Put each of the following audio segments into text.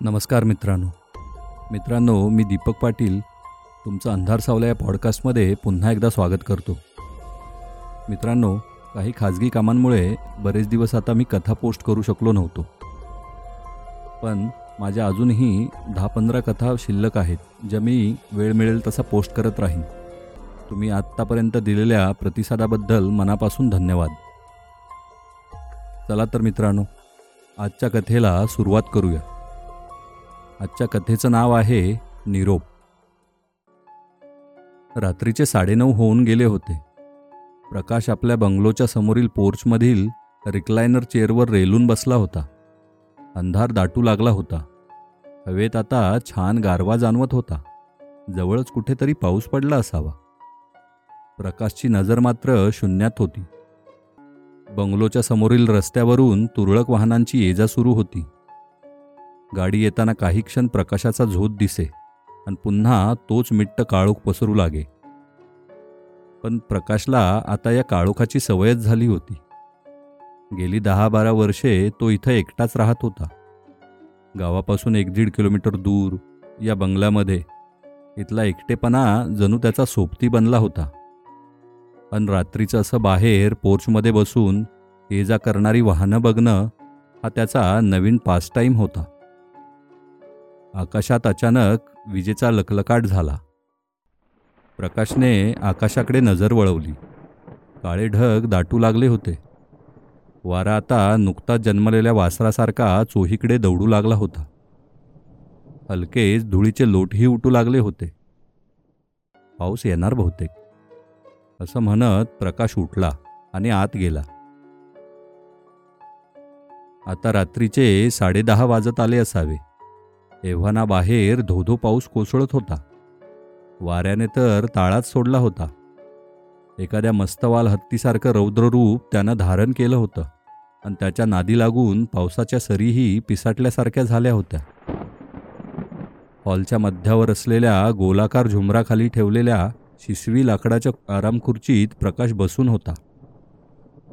नमस्कार मित्रांनो. मित्रांनो मी दीपक पाटील तुमचं अंधार सावला या पॉडकास्टमध्ये पुन्हा एकदा स्वागत करतो. मित्रांनो काही खाजगी कामांमुळे बरेच दिवस आता मी कथा पोस्ट करू शकलो नव्हतो. पण माझ्या अजूनही दहा पंधरा कथा शिल्लक आहेत ज्या मी वेळ मिळेल तसा पोस्ट करत राहीन. तुम्ही आत्तापर्यंत दिलेल्या प्रतिसादाबद्दल मनापासून धन्यवाद. चला तर मित्रांनो आजच्या कथेला सुरुवात करूया. आजच्या कथेचं नाव आहे निरोप. रात्रीचे साडेनऊ होऊन गेले होते. प्रकाश आपल्या बंगलोच्या समोरील पोर्चमधील रिक्लायनर चेअरवर रेलून बसला होता. अंधार दाटू लागला होता. हवेत आता छान गारवा जाणवत होता. जवळच कुठेतरी पाऊस पडला असावा. प्रकाशची नजर मात्र शून्यात होती. बंगलोच्या समोरील रस्त्यावरून तुरळक वाहनांची ये जा सुरू होती. गाडी येताना काही क्षण प्रकाशाचा झोत दिसे आणि पुन्हा तोच मिट्ट काळोख पसरू लागे. पण प्रकाशला आता या काळोखाची सवयच झाली होती. गेली दहा बारा वर्षे तो इथं एकटाच राहत होता. गावापासून एक दीड किलोमीटर दूर या बंगल्यामध्ये. इथला एकटेपणा जणू त्याचा सोबती बनला होता. पण रात्रीचं असं बाहेर पोर्चमध्ये बसून ये जा करणारी वाहनं बघणं हा त्याचा नवीन पास टाईम होता. आकाशात अचानक विजेचा लखलकाट झाला. प्रकाशने आकाशाकडे नजर वळवली. काळे ढग दाटू लागले होते. वारा आता नुकताच जन्मलेल्या वासरासारखा चोहीकडे दौडू लागला होता. हलकेच धुळीचे लोटही उठू लागले होते. पाऊस येणार बहुतेक. असं म्हणत प्रकाश उठला आणि आत गेला. आता रात्रीचे साडेदहा वाजत आले असावे. एव्हाना बाहेर धोधो पाऊस कोसळत होता. वाऱ्याने तर ताळाच सोडला होता. एखाद्या मस्तवाल हत्तीसारखं रौद्ररूप त्यानं धारण केलं होतं आणि त्याच्या नादी लागून पावसाच्या सरीही पिसाटल्यासारख्या झाल्या होत्या. हॉलच्या मध्यावर असलेल्या गोलाकार झुमराखाली ठेवलेल्या शिसवी लाकडाच्या आरामखुर्चीत प्रकाश बसून होता.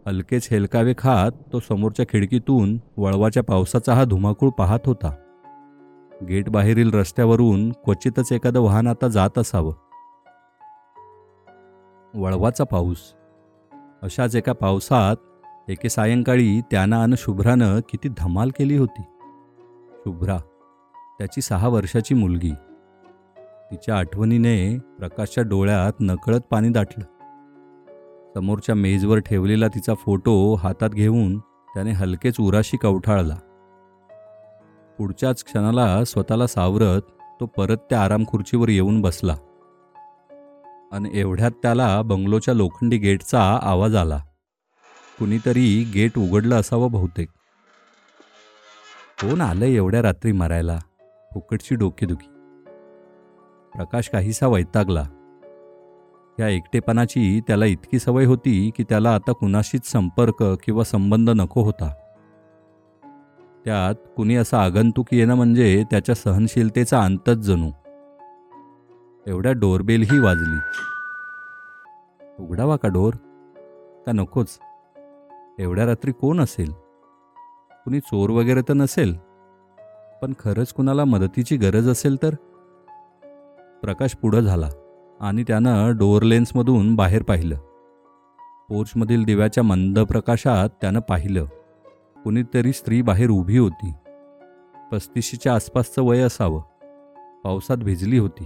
हलकेच हेलकावे खात तो समोरच्या खिडकीतून वळवाच्या पावसाचा हा धुमाकूळ पाहत होता. गेटबाहेरील रस्त्यावरून क्वचितच एखादं वाहन आता जात असावं. वळवाचा पाऊस. अशाच एका पावसात एके सायंकाळी त्यानं आणि शुभ्रानं किती धमाल केली होती. शुभ्रा त्याची सहा वर्षाची मुलगी. तिच्या आठवणीने प्रकाशच्या डोळ्यात नकळत पाणी दाटलं. समोरच्या मेजवर ठेवलेला तिचा फोटो हातात घेऊन त्याने हलकेच उराशी कवठाळला. पुढच्याच क्षणाला स्वतःला सावरत तो परत त्या आरामखुर्चीवर येऊन बसला. आणि एवढ्यात त्याला बंगलोच्या लोखंडी गेटचा आवाज आला. कुणीतरी गेट उघडलं असावं बहुतेक. कोण आलंय एवढ्या रात्री मारायला? फुकटची डोकेदुखी प्रकाश काहीसा वैतागला. या एकटेपणाची त्याला इतकी सवय होती की त्याला आता कुणाशीच संपर्क किंवा संबंध नको होता. त्यात कुणी असं आगंतुक येणं म्हणजे त्याच्या सहनशीलतेचा अंतच जणू. एवढ्या डोरबेलही वाजली. उघडावा का डोर? का नकोच? एवढ्या रात्री कोण असेल? कुणी चोर वगैरे तर नसेल? पण खरंच कुणाला मदतीची गरज असेल तर? प्रकाश पुढं झाला आणि त्यानं डोअर लेन्समधून बाहेर पाहिलं. पोर्चमधील दिव्याच्या मंद प्रकाशात त्यानं पाहिलं. कुणीतरी स्त्री बाहेर उभी होती. पस्तीशीच्या आसपासचं वय असावं. पावसात भिजली होती.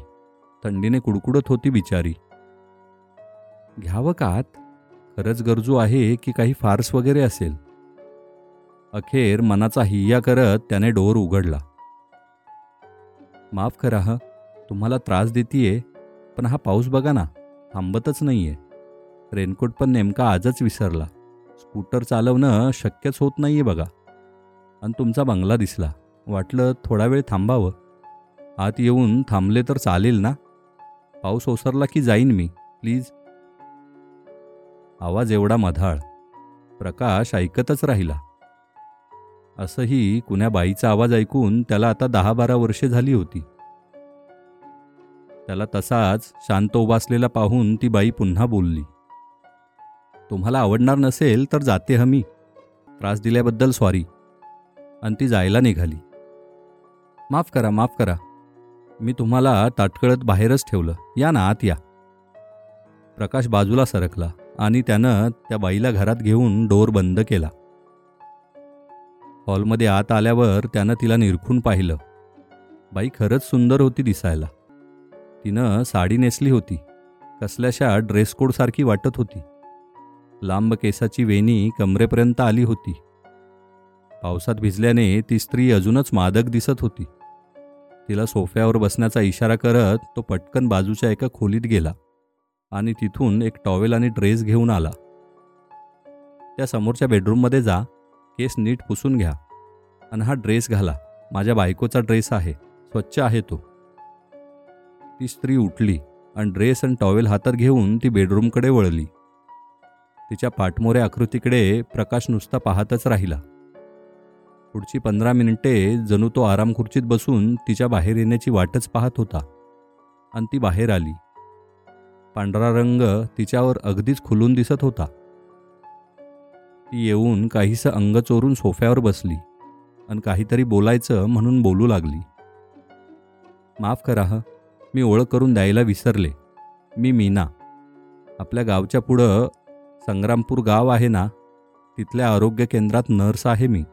थंडीने कुडकुडत होती बिचारी. घ्यावं का आत? खरंच गरजू आहे की काही फार्स वगैरे असेल? अखेर मनाचा हिय्या करत त्याने डोर उघडला. माफ करा ह तुम्हाला त्रास देतीये पण हा पाऊस बघा ना थांबतच नाहीये. रेनकोट पण नेमका आजच विसरला. स्कूटर चालवणं शक्यच होत नाही आहे बघा. आणि तुमचा बंगला दिसला. वाटलं थोडा वेळ थांबावं. आत येऊन थांबले तर चालेल ना? पाऊस ओसरला की जाईन मी प्लीज? आवाज एवढा मधाळ. प्रकाश ऐकतच राहिला. असंही कुण्या बाईचा आवाज ऐकून त्याला आता दहा बारा वर्षे झाली होती. त्याला तसाच शांत उभासलेला पाहून ती बाई पुन्हा बोलली. तुम्हाला आवडणार नसेल तर जाते हमी त्रास दिल्याबद्दल सॉरी आणि ती जायला निघाली. माफ करा माफ करा. मी तुम्हाला ताटकळत बाहेरच ठेवलं. या ना आत या. प्रकाश बाजूला सरकला आणि त्यानं त्या बाईला घरात घेऊन डोर बंद केला. हॉलमध्ये आत आल्यावर त्यानं तिला निरखून पाहिलं. बाई खरंच सुंदर होती दिसायला. तिनं साडी नेसली होती. कसल्याशा ड्रेस कोडसारखी वाटत होती. लांब केसाची वेणी कमरेपर्यंत आली होती. पावसात भिजल्याने ती स्त्री अजूनच मादक दिसत होती. तिला सोफ्यावर बसण्याचा इशारा करत तो पटकन बाजूच्या एका खोलीत गेला आणि तिथून एक टॉवेल आणि ड्रेस घेऊन आला. त्या समोरच्या बेडरूममध्ये जा केस नीट पुसून घ्या आणि हा ड्रेस घाला. माझ्या बायकोचा ड्रेस आहे स्वच्छ आहे तो. ती स्त्री उठली आणि ड्रेस आणि टॉवेल हातात घेऊन ती बेडरूमकडे वळली. तिच्या पाठमोऱ्या आकृतीकडे प्रकाश नुसता पाहतच राहिला. पुढची पंधरा मिनिटे जणू तो आराम खुर्चीत बसून तिच्या बाहेर येण्याची वाटच पाहत होता. आणि ती बाहेर आली. पांढरा रंग तिच्यावर अगदीच खुलून दिसत होता. ती येऊन काहीसं अंग चोरून सोफ्यावर बसली आणि काहीतरी बोलायचं म्हणून बोलू लागली. माफ करा ह मी ओळख करून द्यायला विसरले. मी मीना. आपल्या गावच्या पुढं संग्रामपूर गाव आहे ना तिथल्या आरोग्य केंद्रात नर्स आहे मी.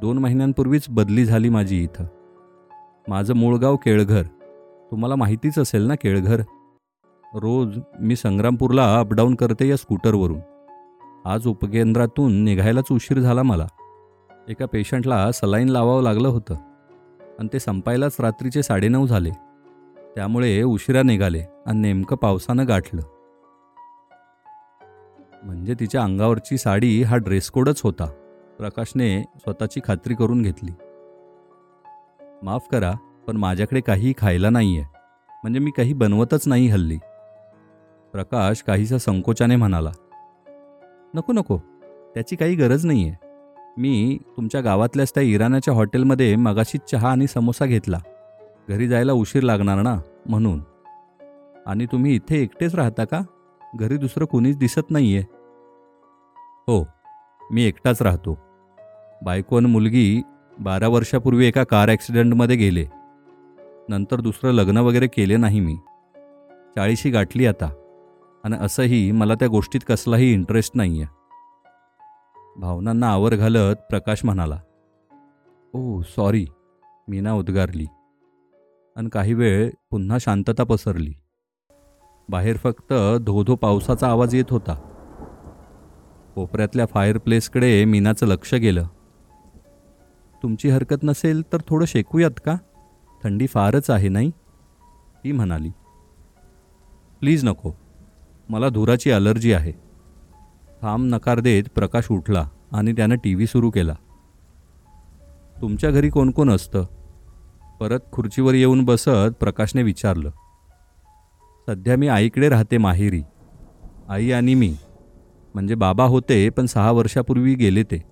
दोन महिन्यांपूर्वीच बदली झाली माझी इथं. माझं मूळ गाव केळघर. तुम्हाला माहितीच असेल ना केळघर? रोज मी संग्रामपूरला अपडाऊन करते या स्कूटरवरून. आज उपकेंद्रातून निघायलाच उशीर झाला मला. एका पेशंटला सलाईन लावावं लागलं होतं. आणि ते संपायलाच रात्रीचे साडेनऊ झाले. त्यामुळे उशिरा निघाले आणि नेमकं पावसानं गाठलं. म्हणजे तिच्या अंगावरची साडी हा ड्रेस कोडच होता. प्रकाशने स्वतःची खात्री करून घेतली. माफ करा पण माझ्याकडे काही खायला नाही आहे म्हणजे मी काही बनवतच नाही हल्ली. प्रकाश काहीसा संकोचाने म्हणाला. नको नको. त्याची काही गरज नाही आहे मी तुमच्या गावातल्याच त्या इराणाच्या हॉटेलमध्ये मगाशी चहा आणि समोसा घेतला. घरी जायला उशीर लागणार ना म्हणून. आणि तुम्ही इथे एकटेच राहता का? घरी दुसरं कोणीच दिसत नाही आहे हो मी एकटाच राहतो. बायको आणि मुलगी बारा वर्षापूर्वी एका कार ॲक्सिडेंटमध्ये गेले. नंतर दुसरं लग्न वगैरे केले नाही मी. चाळीशी गाठली आता. आणि असंही मला त्या गोष्टीत कसलाही इंटरेस्ट नाही आहे भावनांना आवर घालत प्रकाश म्हणाला ओ सॉरी मीना उद्गारली. आणि काही वेळ पुन्हा शांतता पसरली. बाहेर फक्त धो धो पावसाचा आवाज येत होता. कोपऱ्यातल्या फायर प्लेसकडे मीनाचं लक्ष गेलं. तुमची हरकत नसेल तर थोडं शेकूयात का? थंडी फारच आहे नाही? ती म्हणाली. प्लीज नको. मला धुराची अलर्जी आहे. थांब नकार देत प्रकाश उठला आणि त्यानं टी व्ही सुरू केला. तुमच्या घरी कोण कोण असतं? परत खुर्चीवर येऊन बसत प्रकाशने विचारलं. सध्या मी आईकडे राहते माहेरी. आई आणि मी. म्हणजे बाबा होते पण सहा वर्षापूर्वी गेले ते.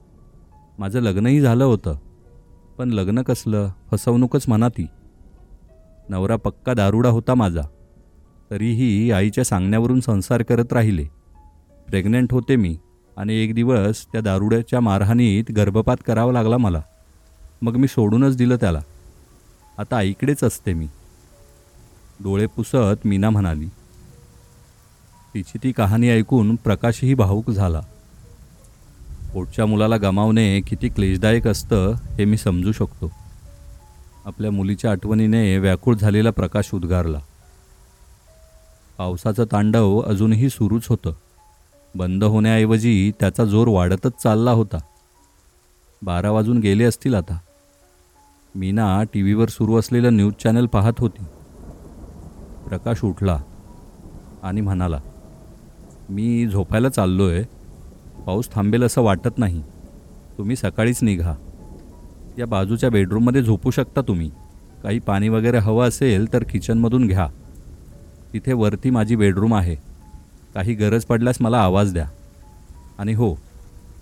माझं लग्नही झालं होतं. पण लग्न कसलं? फसवणूकच म्हणा ती नवरा पक्का दारुडा होता माझा. तरीही आईच्या सांगण्यावरून संसार करत राहिले. प्रेग्नंट होते मी आणि एक दिवस त्या दारुड्याच्या मारहाणीत गर्भपात करावा लागला मला. मग मी सोडूनच दिलं त्याला. आता आईकडेच असते मी. डोळे पुसत मीना म्हणाली तिची ती कहाणी ऐकून प्रकाशही भावूक झाला. पोटच्या मुलाला गमावणे किती क्लेशदायक असतं हे मी समजू शकतो. आपल्या मुलीच्या आठवणीने व्याकुळ झालेला प्रकाश उद्गारला. पावसाचं तांडव अजूनही सुरूच होतं. बंद होण्याऐवजी त्याचा जोर वाढतच चालला होता. बारा वाजून गेले असतील आता. मीना टी व्हीवर सुरू असलेलं न्यूज चॅनल पाहत होती. प्रकाश उठला आणि म्हणाला मी झोपायला चाललो आहे पाऊस थांबेल असं वाटत नाही. तुम्ही सकाळीच निघा. या बाजूच्या बेडरूममध्ये झोपू शकता तुम्ही. काही पाणी वगैरे हवं असेल तर किचनमधून घ्या. तिथे वरती माझी बेडरूम आहे. काही गरज पडल्यास मला आवाज द्या. आणि हो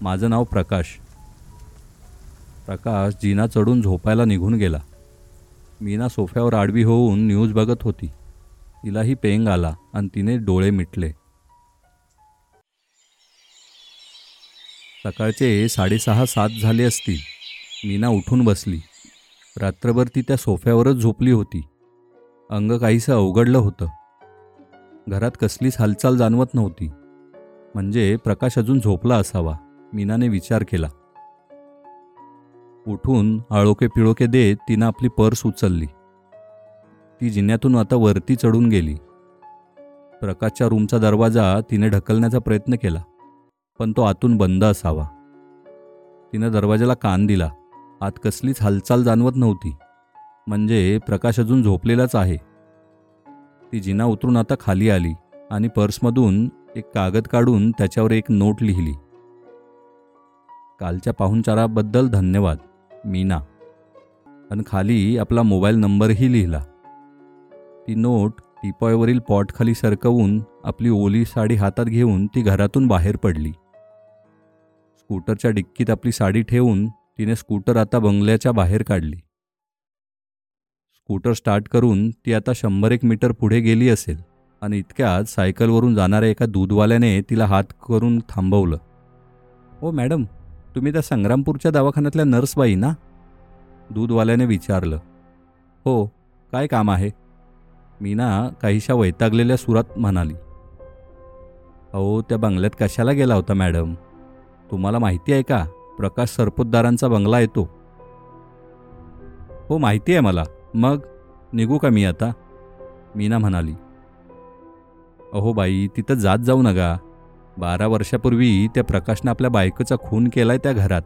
माझं नाव प्रकाश. प्रकाश जिना चढून झोपायला निघून गेला. मीना सोफ्यावर आडवी होऊन न्यूज बघत होती. तिलाही पेंग आला आणि तिने डोळे मिटले. सकाळचे साडेसहा सात झाले असतील. मीना उठून बसली. रात्रभर ती त्या सोफ्यावरच झोपली होती. अंग काहीसं अवघडलं होतं. घरात कसलीच हालचाल जाणवत नव्हती. म्हणजे प्रकाश अजून झोपला असावा मीनाने विचार केला. उठून आळोके पिळोके देत तिनं आपली पर्स उचलली. ती जिन्यातून आता वरती चढून गेली. प्रकाशच्या रूमचा दरवाजा तिने ढकलण्याचा प्रयत्न केला पण तो आतून बंद असावा. तिनं दरवाजाला कान दिला. आत कसलीच हालचाल जाणवत नव्हती. म्हणजे प्रकाश अजून झोपलेलाच आहे. ती जिना उतरून आता खाली आली आणि पर्समधून एक कागद काढून त्याच्यावर एक नोट लिहिली. कालच्या पाहुणचाराबद्दल धन्यवाद मीना. आणि खाली आपला मोबाईल नंबरही लिहिला. ती नोट टिपॉयवरील पॉटखाली सरकवून आपली ओली साडी हातात घेऊन ती घरातून बाहेर पडली. स्कूटरच्या डिक्कीत आपली साडी ठेवून तिने स्कूटर आता बंगल्याच्या बाहेर काढली. स्कूटर स्टार्ट करून ती आता शंभर एक मीटर पुढे गेली असेल आणि इतक्यात सायकलवरून जाणाऱ्या एका दूधवाल्याने तिला हात करून थांबवलं. ओ मॅडम तुम्ही त्या संग्रामपूरच्या दवाखान्यातल्या नर्सबाई ना? दूधवाल्याने विचारलं. हो काय काम आहे? मीना काहीशा वैतागलेल्या सुरात म्हणाली. अहो त्या बंगल्यात कशाला गेला होता मॅडम? तुम्हाला माहिती आहे का? प्रकाश सरपोतदारांचा बंगला येतो हो माहिती आहे मला. मग? निघू का मी आता? मीना म्हणाली. अहो बाई तिथं जात जाऊ नका. बारा वर्षापूर्वी त्या प्रकाशनं आपल्या बायकोचा खून केलाय त्या घरात.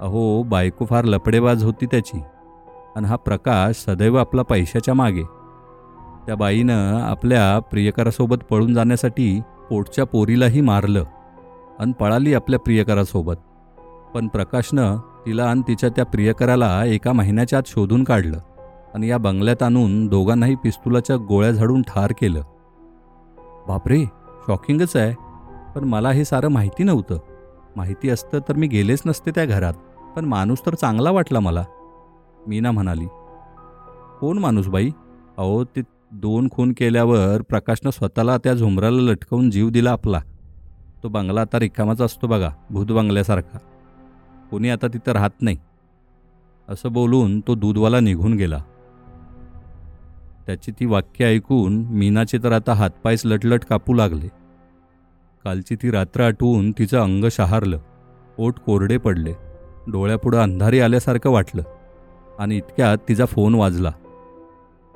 अहो बायको फार लपडेबाज होती त्याची. आणि हा प्रकाश सदैव आपला पैशाच्या मागे. त्या बाईनं आपल्या प्रियकरासोबत पळून जाण्यासाठी पोटच्या पोरीलाही मारलं आणि पळाली आपल्या प्रियकरासोबत. पण प्रकाशनं तिला आणि तिच्या त्या प्रियकराला एका महिन्याच्या आत शोधून काढलं आणि या बंगल्यात आणून दोघांनाही पिस्तुलाच्या गोळ्या झाडून ठार केलं. बापरे शॉकिंगच आहे. पण मला हे सारं माहिती नव्हतं. माहिती असतं तर मी गेलेच नसते त्या घरात. पण माणूस तर चांगला वाटला मला. मीना म्हणाली कोण माणूस बाई? अहो ते दोन खून केल्यावर प्रकाशनं स्वतःला त्या झुमराला लटकवून जीव दिला आपला. तो बंगला आता रिकामाच असतो बघा भूत बंगल्यासारखा. कोणी आता तिथं राहत नाही. असं बोलून तो दूधवाला निघून गेला. त्याची ती वाक्य ऐकून मीनाचे तर आता हातपायच लटलट कापू लागले. कालची ती रात्र आठवून तिचं अंग शहारलं. ओठ कोरडे पडले. डोळ्यापुढं अंधारी आल्यासारखं वाटलं. आणि इतक्यात तिचा फोन वाजला.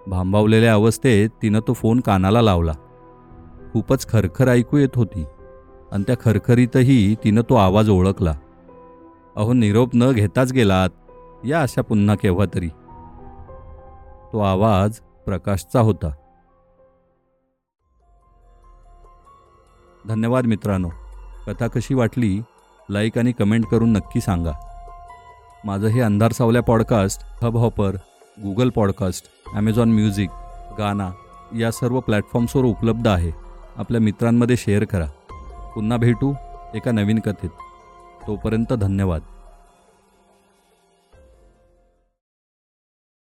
भांबावलेल्या अवस्थेत तिनं तो फोन कानाला लावला. खूपच खरखर ऐकू येत होती आणि त्या खरखरीतही तिनं तो आवाज ओळखला. अहो निरोप न घेताच गेलात. या अशा पुन्हा केव्हा तरी. तो आवाज प्रकाशचा होता. धन्यवाद मित्रांनो. कथा कशी वाटली? लाईक आणि कमेंट करून नक्की सांगा. माझं हे अंधार सावल्या podcast Hubhopper Google podcast Amazon music Gaana या सर्व प्लॅटफॉर्म्सवर उपलब्ध आहे. आपल्या मित्रांमध्ये शेअर करा. पुन्हा भेटू एका नवीन कथेत. तोपर्यंत धन्यवाद.